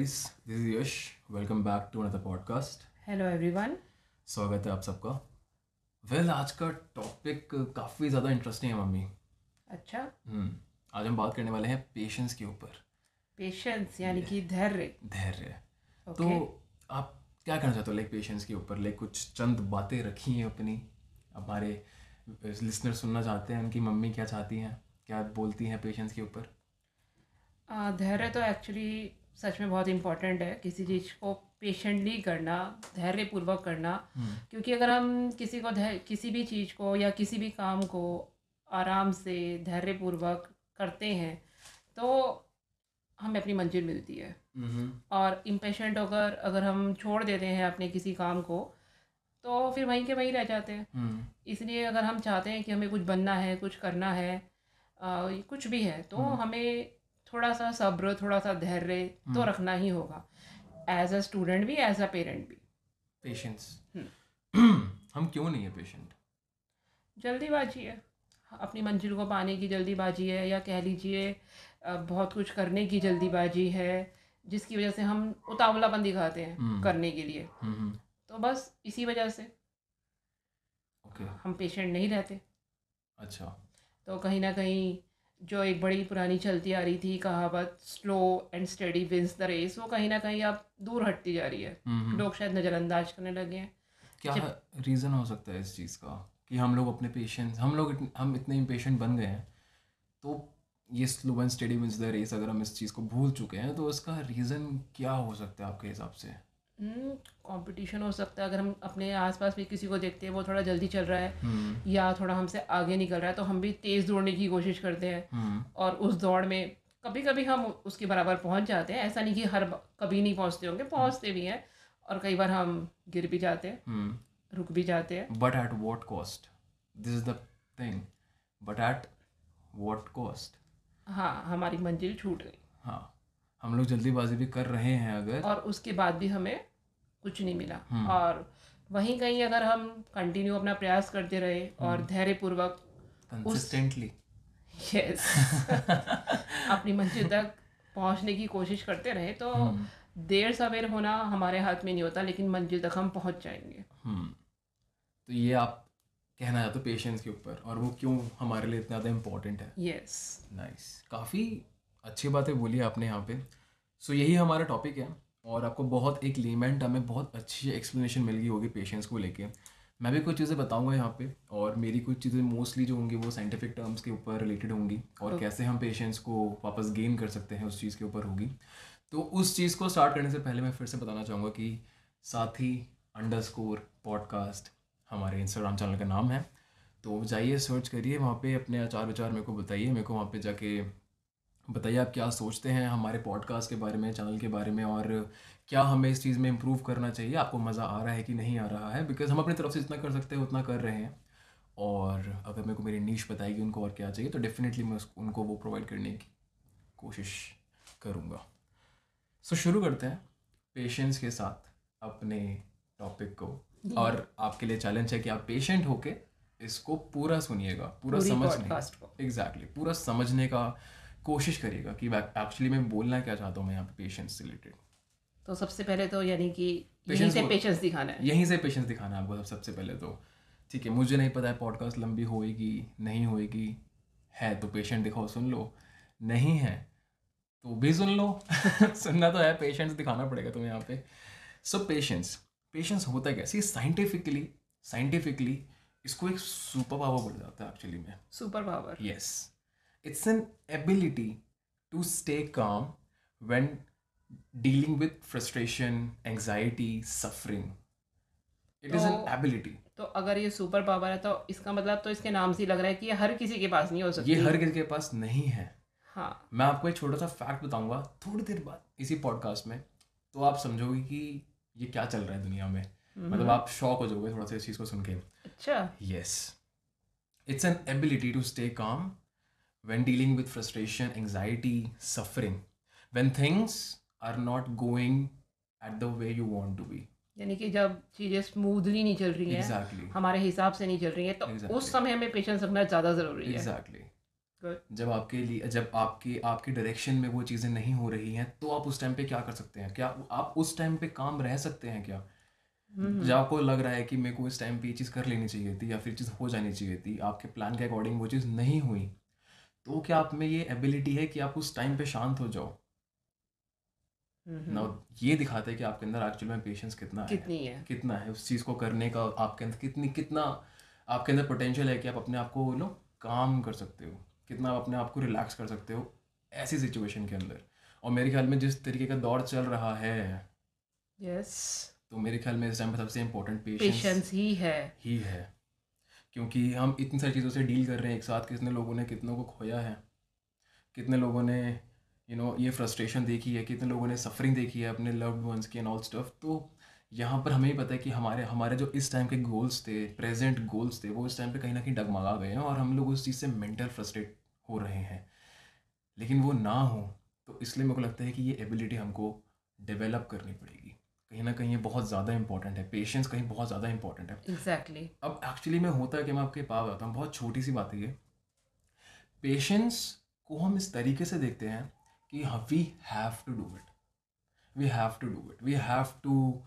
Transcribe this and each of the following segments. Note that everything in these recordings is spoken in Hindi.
guys, this is Yash. Welcome back to another podcast. Hello everyone स्वागत है आप सबका। वेल well, आज का टॉपिक काफ़ी ज़्यादा इंटरेस्टिंग है मम्मी। अच्छा। हम्म आज हम बात करने वाले हैं पेशेंस के ऊपर। पेशेंस यानी कि धैर्य। धैर्य। ओके तो आप क्या कहना चाहते हो लाइक पेशेंस के ऊपर? लाइक कुछ चंद बातें रखी हैं अपनी। हमारे लिसनर सुनना चाहते हैं उनकी मम्मी क्या चाहती हैं क्या बोलती हैं पेशेंस के ऊपर? धैर्य तो एक्चुअली सच में बहुत इम्पोर्टेंट है किसी चीज़ को पेशेंटली करना धैर्यपूर्वक करना। क्योंकि अगर हम किसी को किसी भी चीज़ को या किसी भी काम को आराम से धैर्यपूर्वक करते हैं तो हमें अपनी मंजिल मिलती है। हम्म। और इम्पेशेंट अगर अगर हम छोड़ देते हैं अपने किसी काम को तो फिर वहीं के वहीं रह जाते हैं। हम्म। इसलिए अगर हम चाहते हैं कि हमें कुछ बनना है कुछ करना है आ, कुछ भी है तो हमें थोड़ा सा सब्र थोड़ा सा धैर्य तो रखना ही होगा। एज अ स्टूडेंट भी एज अ पेरेंट भी। पेशेंस हम्म। हम क्यों नहीं है पेशेंट जल्दीबाजी है। अपनी मंजिल को पाने की जल्दीबाजी है या कह लीजिए बहुत कुछ करने की जल्दीबाजी है जिसकी वजह से हम उतावलापन दिखाते हैं हम्म। करने के लिए। हम्म तो बस इसी वजह से। ओके हम पेशेंट नहीं रहते। अच्छा। तो कहीं ना कहीं जो एक बड़ी पुरानी चलती आ रही थी कहावत slow and steady wins the race वो कहीं ना कहीं अब दूर हटती जा रही है। लोग शायद नज़रअंदाज करने लगे हैं। क्या रीज़न हो सकता है इस चीज़ का कि हम लोग अपने पेशेंस हम लोग इतने, हम इतने इम्पेशेंट बन गए हैं तो ये slow and steady wins the race अगर हम इस चीज़ को भूल चुके हैं तो इसका रीज़न क्या हो सकता है आपके हिसाब से? कंपटीशन हो सकता है। अगर हम अपने आसपास भी किसी को देखते हैं वो थोड़ा जल्दी चल रहा है हम्म। या थोड़ा हमसे आगे निकल रहा है तो हम भी तेज़ दौड़ने की कोशिश करते हैं। हम्म। और उस दौड़ में कभी कभी हम उसके बराबर पहुँच जाते हैं। ऐसा नहीं कि हर कभी नहीं पहुँचते होंगे पहुँचते भी हैं और कई बार हम गिर भी जाते हैं हम्म। रुक भी जाते हैं। But at what cost this is the thing but at what cost हाँ हमारी मंजिल छूट गई। हाँ। हम लोग जल्दीबाजी भी कर रहे हैं अगर। और उसके बाद भी हमें कुछ नहीं मिला। हम्म। और वहीं कहीं अगर हम कंटिन्यू अपना प्रयास करते रहे हम्म। और धैर्यपूर्वक कंसिस्टेंटली यस अपनी मंजिल तक पहुँचने की कोशिश करते रहे तो हम्म। देर सवेर होना हमारे हाथ में नहीं होता लेकिन मंजिल तक हम पहुँच जाएँगे। हम्म। तो ये आप कहना चाहते हो पेशेंस के ऊपर और वो क्यों हमारे लिए इतना ज़्यादा इम्पोर्टेंट है? यस नाइस काफ़ी अच्छी बातें बोली आपने यहाँ पे। सो यही हमारा टॉपिक है। और आपको बहुत एक लेमन टर्म में बहुत अच्छी एक्सप्लेनेशन मिल गई होगी पेशेंस को लेके। मैं भी कुछ चीज़ें बताऊँगा यहाँ पे और मेरी कुछ चीज़ें मोस्टली जो होंगी वो साइंटिफिक टर्म्स के ऊपर रिलेटेड होंगी और okay. कैसे हम पेशेंट्स को वापस गेन कर सकते हैं उस चीज़ के ऊपर होगी। तो उस चीज़ को स्टार्ट करने से पहले मैं फिर से बताना चाहूँगा कि साथी अंडर स्कोर पॉडकास्ट हमारे इंस्टाग्राम चैनल का नाम है। तो जाइए सर्च करिए वहाँ पे अपने आचार विचार मेरे को बताइए मेरे को वहाँ पे जाके बताइए आप क्या सोचते हैं हमारे पॉडकास्ट के बारे में चैनल के बारे में और क्या हमें इस चीज़ में इम्प्रूव करना चाहिए? आपको मज़ा आ रहा है कि नहीं आ रहा है? बिकॉज़ हम अपनी तरफ़ से जितना कर सकते हैं उतना कर रहे हैं। और अगर मेरे को मेरी नीच बताएगी उनको और क्या चाहिए तो डेफिनेटली मैं उनको वो प्रोवाइड करने की कोशिश करूँगा। सो so, शुरू करते हैं पेशेंस के साथ अपने टॉपिक को। और आपके लिए चैलेंज है कि आप पेशेंट होके इसको पूरा सुनिएगा पूरा समझने एग्जैक्टली exactly, पूरा समझने का कोशिश करिएगा कि एक्चुअली मैं बोलना क्या चाहता हूँ मैं यहाँ पे पेशेंस से रिलेटेड तो सबसे पहले तो यानी कि यहीं से पेशेंस दिखाना है। यहीं से पेशेंस दिखाना है आपको सब- सबसे पहले तो। ठीक है मुझे नहीं पता है पॉडकास्ट लंबी होएगी नहीं होएगी। है तो पेशेंट दिखाओ सुन लो। नहीं है तो भी सुन लो। सुनना तो है पेशेंस दिखाना पड़ेगा तुम्हें यहाँ पे। सो पेशेंस पेशेंस होता क्या? सी साइंटिफिकली साइंटिफिकली इसको एक सुपर पावर बोला जाता है एक्चुअली में। Super power Yes. It's an ability to stay calm when dealing with frustration, anxiety, suffering. It is an तो- ability. तो अगर ये सुपर पावर है तो इसका मतलब तो इसके नाम से लग रहा है कि ये हर किसी के पास नहीं हो सकती। ये हर किसी के पास नहीं है। हाँ। मैं आपको एक छोटा सा फैक्ट बताऊँगा थोड़ी देर बाद इसी पॉडकास्ट में तो आप समझोगे कि ये क्या चल रहा है दुनिया में। मतलब आप शॉक हो जाओगे थोड़ा सा इस चीज़ को सुन के। अच्छा। Yes. It's an ability to stay calm when dealing with frustration, anxiety, suffering, when things are not going at the way you want to be. यानी कि जब चीज़ें स्मूथली नहीं चल रही हैं Exactly. हमारे हिसाब से नहीं चल रही है तो Exactly. उस समय हमें पेशेंस रखना ज़्यादा ज़रूरी है Exactly. Good. जब आपके लिए जब आपके आपके डायरेक्शन में वो चीज़ें नहीं हो रही हैं तो आप उस टाइम पे क्या कर सकते हैं क्या आप उस टाइम पे काम रह सकते हैं क्या mm-hmm. जब आपको लग रहा है कि मेरे को इस टाइम पे ये चीज़ कर लेनी चाहिए थी या फिर चीज़ हो जानी चाहिए थी आपके प्लान के अकॉर्डिंग वो चीज़ नहीं हुई तो क्या आप में ये एबिलिटी है कि आप उस टाइम पे शांत हो जाओ? ना ये दिखाता है कि आपके अंदर एक्चुअल में पेशेंस कितना है। कितनी है? कितना है उस चीज़ को करने का आपके अंदर कितनी कितना आपके अंदर पोटेंशियल है कि आप अपने आप को लो काम कर सकते हो। कितना आप अपने आप को रिलैक्स कर सकते हो ऐसी सिचुएशन के अंदर। और मेरे ख्याल में जिस तरीके का दौर चल रहा है यस yes. तो मेरे ख्याल में इस टाइम पर सबसे इम्पोर्टेंट पेशेंस ही है। ही है। क्योंकि हम इतनी सारी चीज़ों से डील कर रहे हैं एक साथ कितने लोगों ने कितनों को खोया है कितने लोगों ने यू you नो know, ये फ्रस्ट्रेशन देखी है कितने लोगों ने सफरिंग देखी है अपने लव्ड वंस की एंड ऑल स्टफ़ तो यहाँ पर हमें ही पता है कि हमारे हमारे जो इस टाइम के गोल्स थे प्रेजेंट गोल्स थे वो इस टाइम पे कहीं ना कहीं डगमगा गए हैं और हम लोग उस चीज़ से मेंटल फ्रस्ट्रेट हो रहे हैं। लेकिन वो ना हो तो इसलिए मेरे को लगता है कि ये एबिलिटी हमको डेवलप करनी पड़ेगी। कहीं ना कहीं ये बहुत ज़्यादा इंपॉर्टेंट है। पेशेंस कहीं बहुत ज़्यादा इंपॉर्टेंट है। Exactly exactly. अब एक्चुअली में होता है कि मैं आपके पास आता हूँ बहुत छोटी सी बात है ये। पेशेंस को हम इस तरीके से देखते हैं कि we have to do it we have to do it we have to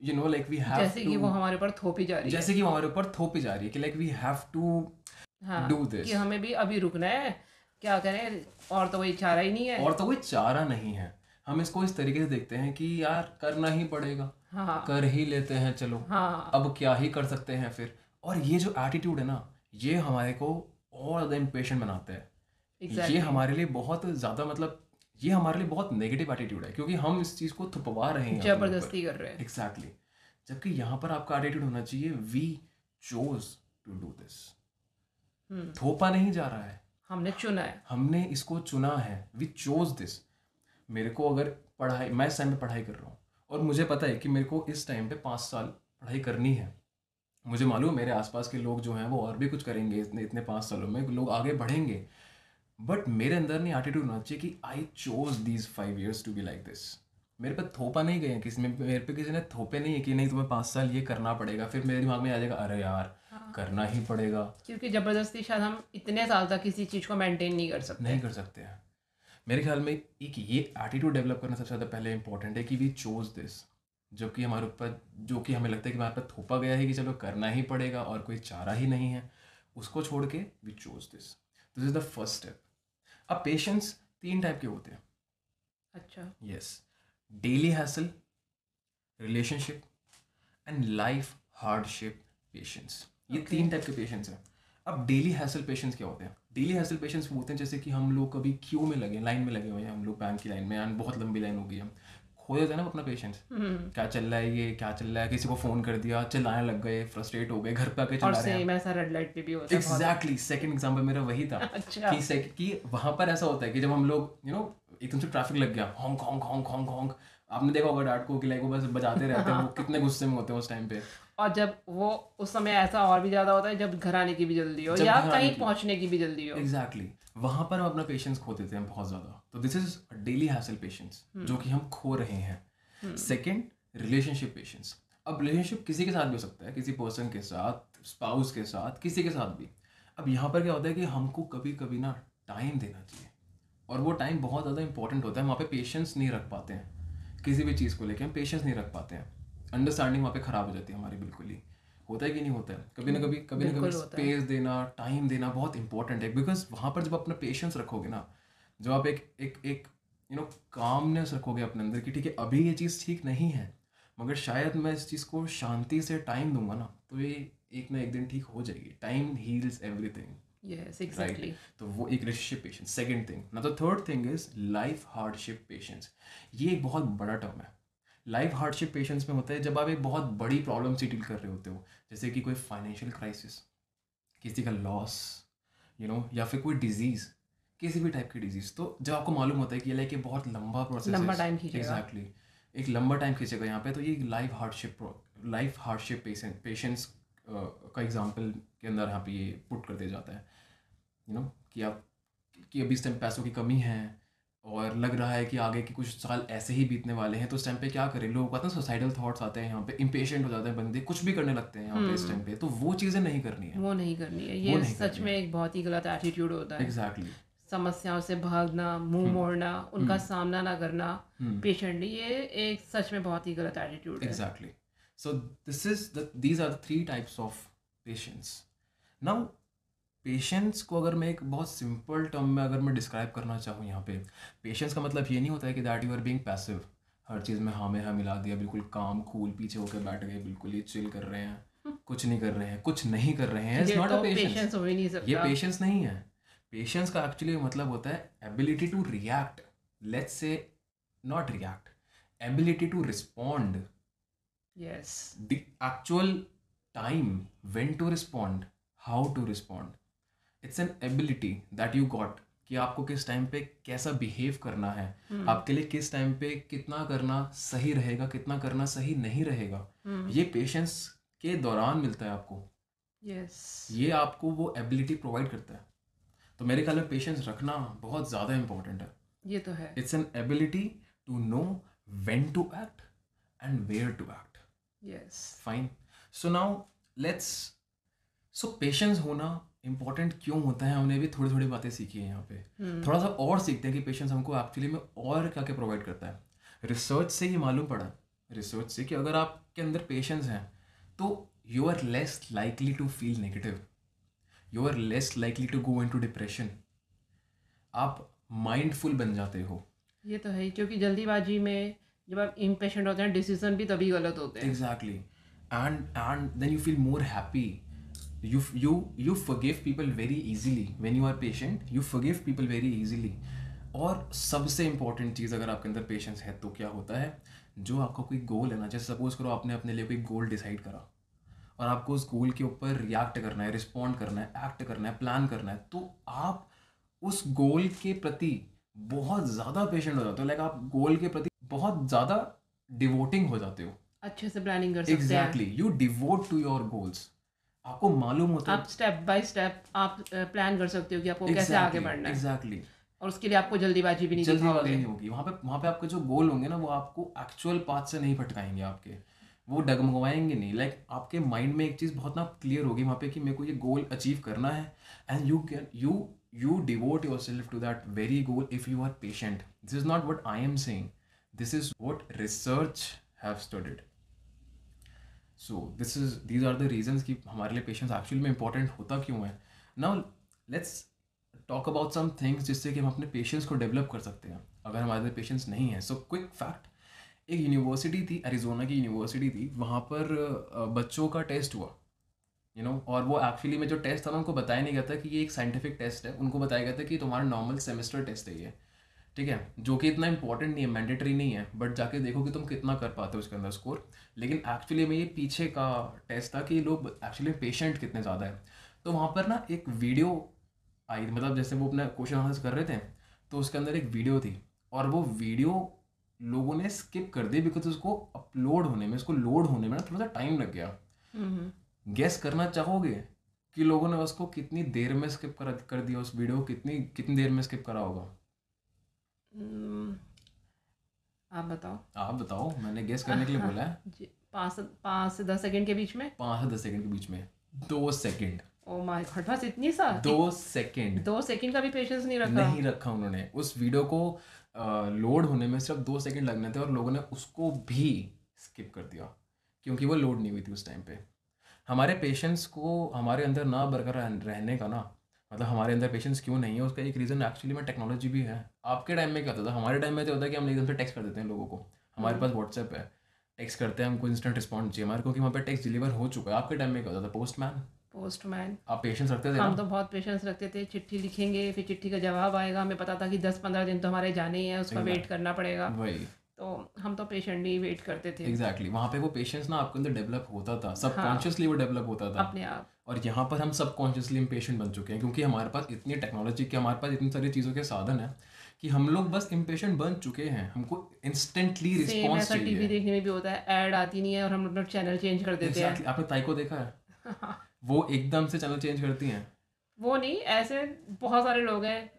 you know like we have जैसे कि वो हमारे ऊपर थोपी जा रही है। जैसे कि हमारे ऊपर थोपी जा रही है कि like we have to do this. कि हमें भी अभी रुकना है। क्या करें? और तो कोई चारा ही नहीं है। और तो कोई चारा नहीं है। हम इसको इस तरीके से देखते हैं कि यार करना ही पड़ेगा। हाँ। कर ही लेते हैं चलो। हाँ। अब क्या ही कर सकते हैं फिर? और ये जो एटीट्यूड है ना ये हमारे को और ज़्यादा इम्पेशेंट बनाता है। Exactly. ये हमारे लिए बहुत ज़्यादा मतलब ये हमारे लिए बहुत नेगेटिव एटीट्यूड है क्योंकि हम इस चीज़ को थुपवा रहे हैं ज़बरदस्ती कर रहे हैं। एग्जैक्टली जबकि यहाँ पर आपका एटीट्यूड होना चाहिए we choose to do this थोपा नहीं जा रहा है। हमने चुना है। हमने इसको चुना है। वी चोज दिस मेरे को अगर पढ़ाई मैं इस टाइम पे पढ़ाई कर रहा हूँ और मुझे पता है कि मेरे को इस टाइम पे पाँच साल पढ़ाई करनी है। मुझे मालूम है मेरे आसपास के लोग जो हैं वो और भी कुछ करेंगे इतने इतने पाँच सालों में लोग आगे बढ़ेंगे। बट मेरे अंदर नहीं एटीट्यूड होना चाहिए कि I choose these five years to be like this मेरे पे थोपा नहीं गए किसी में मेरे पे किसी ने थोपे नहीं है कि नहीं तुम्हें पाँच साल ये करना पड़ेगा फिर मेरे दिमाग में आ जाएगा अरे यार करना ही पड़ेगा। क्योंकि ज़बरदस्ती शायद हम इतने साल तक किसी चीज़ को मेंटेन नहीं कर सकते। नहीं कर सकते हैं। मेरे ख्याल में एक ये एटीट्यूड डेवलप करना सबसे ज़्यादा पहले इंपॉर्टेंट है कि वी चोज दिस जो कि हमारे ऊपर जो कि हमें लगता है कि हमारे पर थोपा गया है कि चलो करना ही पड़ेगा और कोई चारा ही नहीं है उसको छोड़ के we choose this this is the first step अब पेशेंस तीन टाइप के होते हैं। अच्छा। Yes daily hassle relationship and life hardship patience ये. तीन टाइप के पेशेंस हैं। अब डेली हैसल पेशेंस क्या होते हैं? डेली हैसल पेशेंस वो होते हैं जैसे कि हम लोग कभी क्यू में लगे लाइन में लगे हुए हैं हम लोग बैंक की लाइन में एंड बहुत लंबी लाइन हो गई है खो देते हैं ना अपना पेशेंस हम्म, क्या चल रहा है ये क्या चल रहा है? किसी को फ़ोन कर दिया चिल्लाने लग गए फ्रस्ट्रेट हो गए घर पे आके चिल्ला रहे हैं। ऐसा रेड लाइट पे भी होता है एग्जैक्टली सेकंड एग्जांपल मेरा वही था। अच्छा। कि कि वहाँ पर ऐसा होता है कि जब हम लोग यू नो एकदम से ट्रैफ़िक लग गया honk honk honk honk honk आपने देखा होगा डाट को कि लाइक वो बस बजाते रहते हैं वो कितने गुस्से में होते हैं उस टाइम पे। और जब वो उस समय ऐसा और भी ज़्यादा होता है जब घर आने की भी जल्दी हो या कहीं पहुँचने की भी जल्दी हो। Exactly exactly. वहाँ पर हम अपना पेशेंस खो देते हैं बहुत ज़्यादा। तो this is daily hassle patience जो कि हम खो रहे हैं। सेकेंड रिलेशनशिप पेशेंस अब रिलेशनशिप किसी के साथ भी हो सकता है किसी पर्सन के साथ स्पाउस के साथ किसी के साथ भी। अब यहाँ पर क्या होता है कि हमको कभी कभी ना टाइम देना चाहिए। और वो टाइम बहुत ज़्यादा इंपॉर्टेंट होता है वहाँ पे पेशेंस नहीं रख पाते हैं। किसी भी चीज़ को लेके हम पेशेंस नहीं रख पाते हैं। अंडरस्टैंडिंग वहाँ पे ख़राब हो जाती है हमारी बिल्कुल ही। होता है कि नहीं होता है? कभी ना कभी कभी ना कभी। स्पेस देना टाइम देना बहुत इंपॉर्टेंट है। बिकॉज़ वहाँ पर जब अपना पेशेंस रखोगे ना जब आप एक एक एक यू नो कामनेस रखोगे अपने अंदर कि ठीक है अभी ये चीज़ ठीक नहीं है मगर शायद मैं इस चीज़ को शांति से टाइम दूँगा ना तो ये एक ना एक दिन ठीक हो जाएगी। Time heals everything yes exactly तो वो एक रिलेशनशिप पेशेंस सेकंड थिंग ना तो third thing is life hardship patience ये एक बहुत बड़ा टर्म है. लाइफ हार्डशिप पेशेंस में होता है जब आप एक बहुत बड़ी प्रॉब्लम से डील कर रहे होते हो. जैसे कि कोई फाइनेंशियल क्राइसिस किसी का लॉस यू नो या फिर कोई डिज़ीज़ किसी भी टाइप की डिज़ीज़ तो जब आपको मालूम होता है कि ये लाइक ये बहुत लंबा प्रोसेस लंबा time खींचेगा। एग्जैक्टली एक लंबा टाइम खींचेगा यहाँ पे. तो ये life hardship life hardship patience का एग्ज़ाम्पल के अंदर यहाँ पे ये पुट कर दिया जाता है। यू नो कि आप कि अभी इस टाइम पैसों की कमी है और लग रहा है कि आगे के कुछ साल ऐसे ही बीतने वाले हैं तो उस टाइम पे क्या करें? लोग पता है सुसाइडल थॉट्स आते हैं यहाँ पे इम्पेशेंट हो जाते हैं बंदे कुछ भी करने लगते हैं यहाँ पे इस टाइम पे तो वो चीज़ें नहीं करनी है। वो नहीं करनी है। ये सच में एक बहुत ही गलत एटीट्यूड होता है। एग्जैक्टली समस्याओं से भागना मुँह मोड़ना उनका सामना ना करना पेशेंटली ये एक सच में बहुत ही गलत एटीट्यूड है। Exactly. So this is the these are the three types of patients. Now patience को अगर मैं एक बहुत सिंपल टर्म में अगर मैं डिस्क्राइब करना चाहूँ यहाँ पे पेशेंस का मतलब ये नहीं होता है कि that you are being passive हर चीज़ में हाँ में हाँ मिला दिया बिल्कुल काम कूल पीछे होकर बैठ गए बिल्कुल ये चिल कर रहे हैं कुछ नहीं कर रहे हैं कुछ नहीं कर रहे हैं इट्स नॉट अ तो पेशेंस ये पेशेंस नहीं है। पेशेंस का एक्चुअली मतलब होता है ability to react let's say not react ability to respond yes the actual time when to respond how to respond. It's an ability that you got कि आपको किस टाइम पे कैसा बिहेव करना है। Hmm. आपके लिए किस टाइम पे कितना करना सही रहेगा कितना करना सही नहीं रहेगा। Hmm. ये पेशेंस के दौरान मिलता है आपको। यस ये आपको वो एबिलिटी प्रोवाइड करता है। तो मेरे ख्याल में पेशेंस रखना बहुत ज़्यादा इंपॉर्टेंट है। ये तो है। It's an ability to know when to act and where to act yes fine so now let's so patience होना इंपॉर्टेंट क्यों होता है? हमने भी थोड़ी थोड़ी बातें सीखी है यहाँ पे। थोड़ा सा और सीखते हैं कि पेशेंस हमको एक्चुअली में और क्या क्या प्रोवाइड करता है। रिसर्च से ये मालूम पड़ा। रिसर्च से कि अगर आपके अंदर पेशेंस है तो you are less likely to feel negative you are less likely to go into depression आप माइंडफुल बन जाते हो। ये तो है क्योंकि जल्दीबाजी में जब आप इम्पेशेंट होते हैं डिसीज़न भी तभी गलत होते हैं। Exactly. And and then you feel more happy. You you you forgive people very easily. When you are patient, you forgive people very easily. और सबसे इम्पोर्टेंट चीज़ अगर आपके अंदर पेशेंस है तो क्या होता है? जो आपका कोई गोल है ना, जैसे सपोज़ करो आपने अपने लिए कोई गोल डिसाइड करा। और आपको उस गोल के ऊपर रिएक्ट करना है रिस्पॉन्ड करना है एक्ट करना है प्लान करना है तो आप उस गोल के प्रति बहुत ज़्यादा पेशेंट हो जाते हो। लाइक आप गोल के प्रति बहुत ज़्यादा डिवोटिंग हो जाते हो। अच्छे से प्लानिंग कर सकते हैं। Exactly you devote to your goals आपको मालूम होता है आप स्टेप बाय स्टेप आप प्लान कर सकते हो कि आपको exactly, कैसे आगे बढ़ना है। एग्जैक्टली और उसके लिए आपको जल्दीबाजी भी नहीं जल्दीबाजी नहीं होगी। वहाँ पे वहाँ पे आपके जो गोल होंगे ना वो आपको एक्चुअल पाथ से नहीं भटकाएँगे आपके। वो डगमगवाएँगे नहीं। लाइक like, आपके माइंड में एक चीज़ बहुत ना क्लियर होगी वहाँ पे कि मेरे को ये गोल अचीव करना है। And you can you you devote yourself to that very goal if you are patient this is not what I am saying this is what research have studied so this is these are the reasons कि हमारे लिए पेशेंस एक्चुअली में इंपॉर्टेंट होता क्यों है? Now let's talk about some things जिससे कि हम अपने पेशेंस को डेवलप कर सकते हैं, अगर हमारे अंदर पेशेंस नहीं है। सो क्विक फैक्ट एक यूनिवर्सिटी थी अरिजोना की यूनिवर्सिटी थी, वहाँ पर बच्चों का टेस्ट हुआ। यू नो और वो एक्चुअली में जो टेस्ट था ना, उनको बताया नहीं गया था कि ये एक साइंटिफिक टेस्ट है। उनको बताया गया था कि तुम्हारा नॉर्मल सेमेस्टर टेस्ट है ये। ठीक है? जो कि इतना इंपॉर्टेंट नहीं है मैंडेटरी नहीं है बट जाके देखो कि तुम कितना कर पाते हो उसके अंदर स्कोर लेकिन एक्चुअली में ये पीछे का टेस्ट था कि लोग एक्चुअली पेशेंट कितने ज़्यादा है। तो वहाँ पर ना एक वीडियो आई मतलब जैसे वो अपना क्वेश्चन आंसर कर रहे थे तो उसके अंदर एक वीडियो थी और वो वीडियो लोगों ने स्किप कर दी बिकॉज़ उसको अपलोड होने में उसको लोड होने में ना थोड़ा सा टाइम लग गया। गेस करना चाहोगे कि लोगों ने उसको कितनी देर में स्किप कर कर दिया उस वीडियो को कितनी कितनी देर में स्किप करा होगा? आप बताओ। आप बताओ मैंने गेस करने के लिए बोला है। पाँच पाँच से दस सेकंड के बीच में? पाँच से दस सेकंड के बीच में। दो सेकंड ओ माय गॉड बस इतनी सा? दो सेकंड दो सेकंड का भी पेशेंस नहीं रखा। नहीं रखा उन्होंने। उस वीडियो को लोड होने में सिर्फ़ दो सेकंड लगने थे और लोगों ने उसको भी स्किप कर दिया। क्योंकि वो लोड नहीं हुई थी उस टाइम पे। हमारे पेशेंस को हमारे अंदर ना बरकरार रहने का ना मतलब हमारे अंदर पेशेंस क्यों नहीं है उसका एक रीज़न एक्चुअली में टेक्नोलॉजी भी है। आपके टाइम में क्या होता था? हमारे टाइम में तो होता है कि हम एकदम से टेक्स्ट कर देते हैं लोगों को। हमारे पास व्हाट्सएप है। टेक्स्ट करते हैं हमको इंस्टेंट रिस्पॉन्स चाहिए। हमारे क्योंकि वहाँ पे टेक्स्ट डिलीवर हो चुका है। आपके टाइम में क्या होता था? पोस्टमैन पोस्टमैन आप पेशेंस रखते थे हम तो बहुत पेशेंस रखते थे। चिट्ठी लिखेंगे फिर चिट्ठी का जवाब आएगा। हमें पता था कि दस पंद्रह दिन तो हमारे जाने ही है उसका वेट करना पड़ेगा। वही। तो हम तो पेशेंटली वेट करते थे। एग्जैक्टली वहाँ पे वो पेशेंस ना आपके अंदर डेवलप होता था। सबकॉन्शियसली वो डेवलप होता था। अपने आप। और यहाँ पर हम सबकॉन्शियसली इम्पेशेंट बन चुके हैं क्योंकि हमारे पास इतनी टेक्नोलॉजी के हमारे पास इतनी सारी चीज़ों के साधन है। कि हम लोग बस इम्पेशेंट बन चुके हैं। हमको इंस्टेंटली रिस्पॉन्स ऐसा टीवी देखने में भी होता है ऐड आती नहीं है और हम अपना चैनल चेंज कर देते हैं। आपने ताई को देखा है? वो एकदम से चैनल चेंज करती हैं। वो नहीं ऐसे बहुत सारे लोग हैं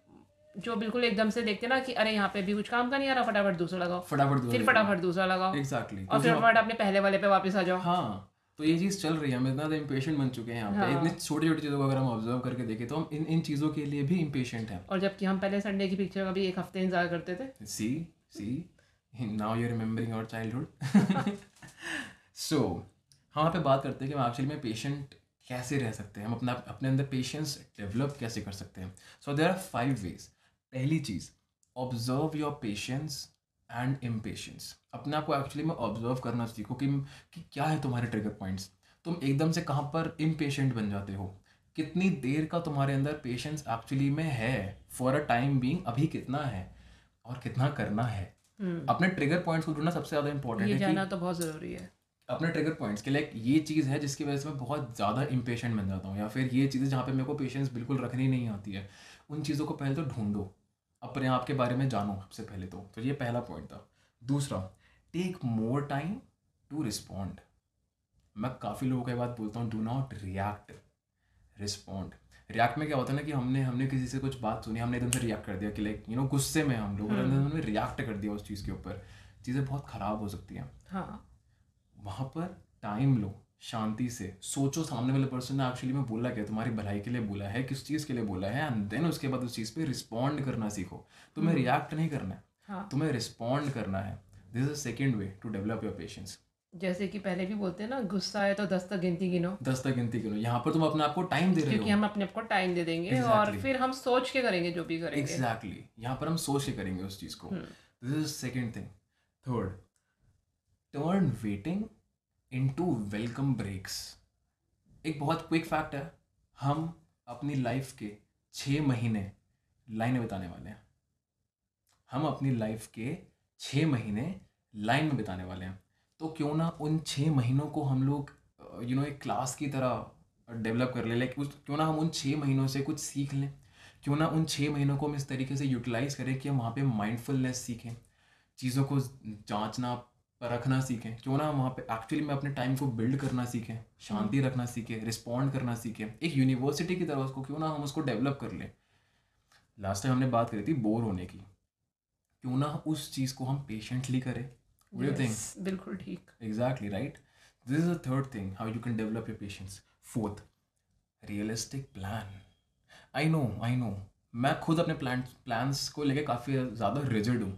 जो बिल्कुल एकदम से देखते ना कि अरे यहाँ पे भी कुछ काम का नहीं आ रहा फटाफट दूसरा लगाओ। फटाफट फिर फटाफट दूसरा लगाओ। एग्जैक्टली और फिर फटाफट अपने पहले वाले पे वापस आ जाओ। हाँ तो ये चीज़ चल रही है हम इतना इम्पेशेंट बन चुके हैं यहाँ पे। इतनी छोटी छोटी चीज़ों को अगर हम ऑब्ज़र्व करके देखें तो हम इन इन चीज़ों के लिए भी इम्पेशेंट हैं। और जबकि हम पहले संडे की पिक्चर का भी एक हफ़्ते इंतज़ार करते थे। See see now you remembering our childhood so हम यहाँ पे बात करते हैं कि हम एक्चुअली में पेशेंट कैसे रह सकते हैं हम अपना अपने अंदर पेशेंस डेवलप कैसे कर सकते हैं। So there are five ways पहली चीज़ observe your patience and impatience अपने आप को एक्चुअली में ऑब्ज़र्व करना सीखो कि, कि क्या है तुम्हारे ट्रिगर पॉइंट्स तुम एकदम से कहाँ पर इम्पेशेंट बन जाते हो? कितनी देर का तुम्हारे अंदर पेशेंस एक्चुअली में है? फॉर अ टाइम बींग अभी कितना है? और कितना करना है? अपने ट्रिगर पॉइंट्स को ढूंढना सबसे ज़्यादा इंपॉर्टेंट है जानना तो बहुत ज़रूरी है। अपने ट्रिगर पॉइंट्स के लिए ये चीज़ है जिसकी वजह से मैं बहुत ज़्यादा इम्पेशेंट बन जाता हूँ या फिर ये चीज़ें जहाँ पे मेरे को पेशेंस बिल्कुल रखनी नहीं आती है उन चीज़ों को पहले तो ढूंढो। अपने आप के बारे में जानो सबसे पहले तो। तो ये पहला पॉइंट था। दूसरा take more time to respond मैं काफ़ी लोगों के बाद बोलता हूँ do not react respond react में क्या होता है ना कि हमने हमने किसी से कुछ बात सुनी हमने एकदम से रिएक्ट कर दिया कि लाइक यू नो गुस्से में हम लोग और हमने रिएक्ट कर दिया उस चीज़ के ऊपर। चीज़ें बहुत ख़राब हो सकती हैं। हाँ। वहाँ पर टाइम लो शांति से। सोचो सामने वाले पर्सन ने एक्चुअली में बोला क्या? तुम्हारी भलाई के लिए बोला है किस चीज़ के लिए बोला है? एंड देन उसके बाद उस चीज़ पे रिस्पॉन्ड करना सीखो। तुम्हें रिएक्ट नहीं करना है। हाँ। तुम्हें रिस्पॉन्ड करना है। This is second way to develop your patience जैसे कि पहले भी बोलते हैं ना गुस्सा है तो दस तक गिनती गिनो। दस तक गिनती करो यहाँ पर तुम अपने आप को टाइम दे रहे हो। क्योंकि हम अपने आप को टाइम दे देंगे exactly. और फिर हम सोच के करेंगे जो भी करेंगे। Exactly exactly. यहाँ पर हम सोच के करेंगे उस चीज़ को। This is second thing third turn waiting into welcome breaks एक बहुत क्विक फैक्ट है। हम अपनी लाइफ के छः महीने लाइन बिताने वाले हैं। हम अपनी लाइफ के छः महीने लाइन में बिताने वाले हैं। तो क्यों ना उन छः महीनों को हम लोग यू नो एक क्लास की तरह डेवलप कर ले लाइक उस क्यों ना हम उन छः महीनों से कुछ सीख लें। क्यों ना उन छः महीनों को हम इस तरीके से यूटिलाइज करें कि हम वहाँ पे माइंडफुलनेस सीखें चीज़ों को जांचना परखना सीखें। क्यों ना हम वहाँ पे एक्चुअली में अपने टाइम को बिल्ड करना सीखें शांति रखना सीखें रिस्पॉन्ड करना सीखें। एक यूनिवर्सिटी की तरह उसको क्यों ना हम उसको डेवलप कर लें। लास्ट टाइम हमने बात करी थी बोर होने की। क्यों ना उस चीज़ को हम पेशेंटली करें। Do you बिल्कुल ठीक। Exactly right this is the third thing how you can develop your patience. Fourth, realistic plan. I know, I know. मैं खुद अपने प्लान प्लान्स को लेके काफ़ी ज़्यादा रिजिड हूँ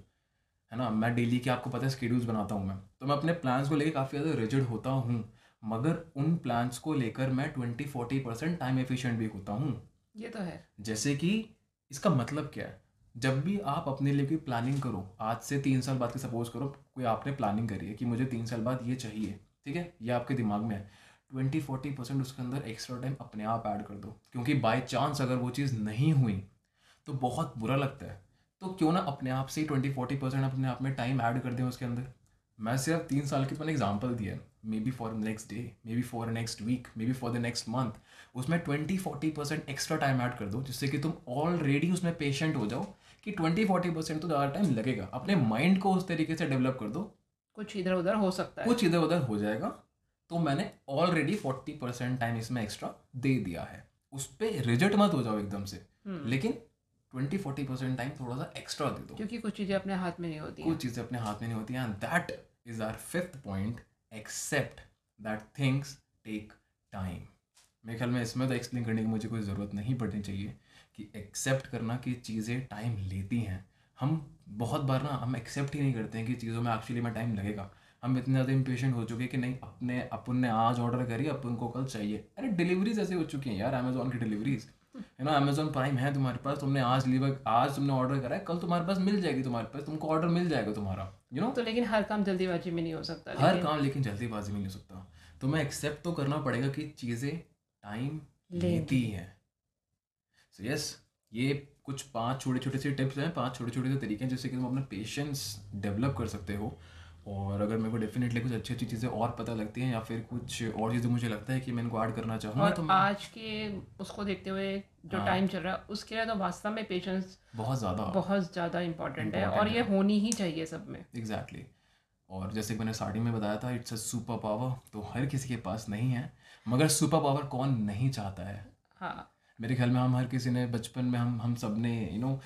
है ना? मैं डेली के आपको पता है स्केड्यूल्स बनाता हूँ मैं। तो मैं अपने प्लान्स को लेके काफ़ी ज़्यादा रिजिड होता हूँ मगर उन प्लान्स को लेकर मैं twenty forty percent time efficient भी होता हूँ। ये तो है। जैसे कि इसका मतलब क्या है? जब भी आप अपने लिए कोई प्लानिंग करो, आज से तीन साल बाद की सपोज़ करो, कोई आपने प्लानिंग करी है कि मुझे तीन साल बाद ये चाहिए, ठीक है? ये आपके दिमाग में है। ट्वेंटी फोर्टी परसेंट उसके अंदर एक्स्ट्रा टाइम अपने आप ऐड कर दो। क्योंकि बाय चांस अगर वो चीज़ नहीं हुई तो बहुत बुरा लगता है। तो क्यों ना अपने आप से ही ट्वेंटी फोर्टी परसेंट अपने आप में टाइम ऐड कर दें उसके अंदर। मैं सिर्फ़ तीन साल की मैंने एग्ज़ाम्पल दिया maybe for next day maybe for next week maybe for the next month उसमें twenty forty percent extra time add कर दो, जिससे कि तुम ऑलरेडी उसमें पेशेंट हो जाओ। कि ट्वेंटी फोर्टी परसेंट तो ज़्यादा टाइम लगेगा। अपने माइंड को उस तरीके से डेवलप कर दो। कुछ इधर उधर हो सकता है। कुछ इधर उधर हो जाएगा। तो मैंने ऑलरेडी फोर्टी परसेंट टाइम इसमें एक्स्ट्रा दे दिया है। उस पर रिज़ल्ट मत हो जाओ एकदम से। हम्म। लेकिन ट्वेंटी फोर्टी परसेंट टाइम थोड़ा सा एक्स्ट्रा दे दो। क्योंकि कुछ चीज़ें अपने हाथ में नहीं होती कुछ चीज़ें अपने हाथ में नहीं होती and that is our fifth point accept that things take time मेरे ख्याल में इसमें तो एक्सप्लेन करने की मुझे कोई ज़रूरत नहीं पड़नी चाहिए। कि एक्सेप्ट करना कि चीज़ें टाइम लेती हैं। हम बहुत बार ना हम एक्सेप्ट ही नहीं करते हैं कि चीज़ों में एक्चुअली में टाइम लगेगा। हम इतने ज़्यादा इम्पेशेंट हो चुके हैं कि नहीं अपने अपन ने आज ऑर्डर करी अपन को कल चाहिए। अरे डिलीवरीज ऐसे हो चुकी हैं यार अमेजोन की डिलीवरीज है ना अमेजोन प्राइम है तुम्हारे पास तुमने आज डिलीवर आज तुमने ऑर्डर करा है कल तुम्हारे पास मिल जाएगी तुम्हारे पास तुमको ऑर्डर मिल जाएगा तुम्हारा यू नो तो लेकिन हर काम जल्दीबाजी में नहीं हो सकता हर काम लेकिन जल्दीबाजी में नहीं हो सकता। तो मैं एक्सेप्ट तो करना पड़ेगा कि चीज़ें टाइम लेती हैं। सो यस ये कुछ पाँच छोटे छोटे से टिप्स हैं पाँच छोटे छोटे से तरीके हैं जिससे कि तुम अपना पेशेंस डेवलप कर सकते हो। और अगर मेरे को डेफिनेटली कुछ अच्छी अच्छी चीज़ें और पता लगती हैं या फिर कुछ और चीज़ें मुझे लगता है कि मैं इनको ऐड करना चाहूँगा तो मैं आज के उसको देखते हुए जो हाँ। टाइम चल रहा है उसके लिए तो वास्तव में पेशेंस बहुत ज़्यादा। बहुत ज़्यादा इम्पोर्टेंट है और ये होनी ही चाहिए सब में। एग्जैक्टली और जैसे मैंने स्टार्टिंग में बताया था इट्स अ सुपर पावर तो हर किसी के पास नहीं है मगर सुपर पावर कौन नहीं चाहता है? हाँ। मेरे ख्याल में हम हर किसी ने बचपन में हम हम सबने यू नो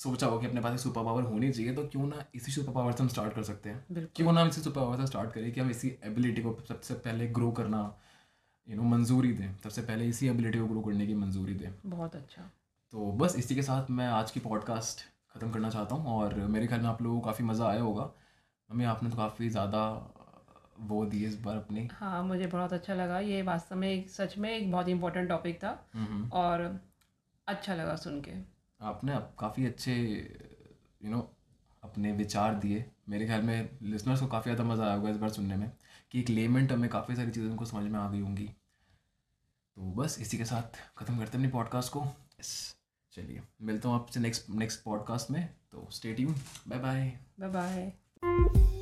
सोचा हो कि अपने पास एक सुपर पावर होनी चाहिए तो क्यों ना इसी सुपर पावर से हम स्टार्ट कर सकते हैं। क्यों ना हम इसी सुपर पावर से स्टार्ट करें कि हम इसी एबिलिटी को सबसे पहले ग्रो करना यू नो मंजूरी दें सबसे पहले इसी एबिलिटी को ग्रो करने की मंजूरी दें। बहुत अच्छा। तो बस इसी के साथ मैं आज की पॉडकास्ट ख़त्म करना चाहता हूँ और मेरे ख्याल में आप लोगों को काफ़ी मज़ा आया होगा। मम्मी आपने तो काफ़ी ज़्यादा वो दी इस बार अपनी। हाँ मुझे बहुत अच्छा लगा। ये वास्तव में एक सच में एक बहुत इंपॉर्टेंट टॉपिक था और अच्छा लगा सुन के। आपने आप काफ़ी अच्छे यू नो अपने विचार दिए। मेरे ख्याल में लिसनर्स को काफ़ी ज़्यादा मज़ा आया होगा इस बार सुनने में कि एक लेमेंट हमें काफ़ी सारी चीज़ें उनको समझ में आ गई होंगी। तो बस इसी के साथ ख़त्म करते हैं अपनी पॉडकास्ट को। यस चलिए मिलता हूँ आपसे नेक्स्ट नेक्स्ट पॉडकास्ट में। तो stay tune bye bye bye bye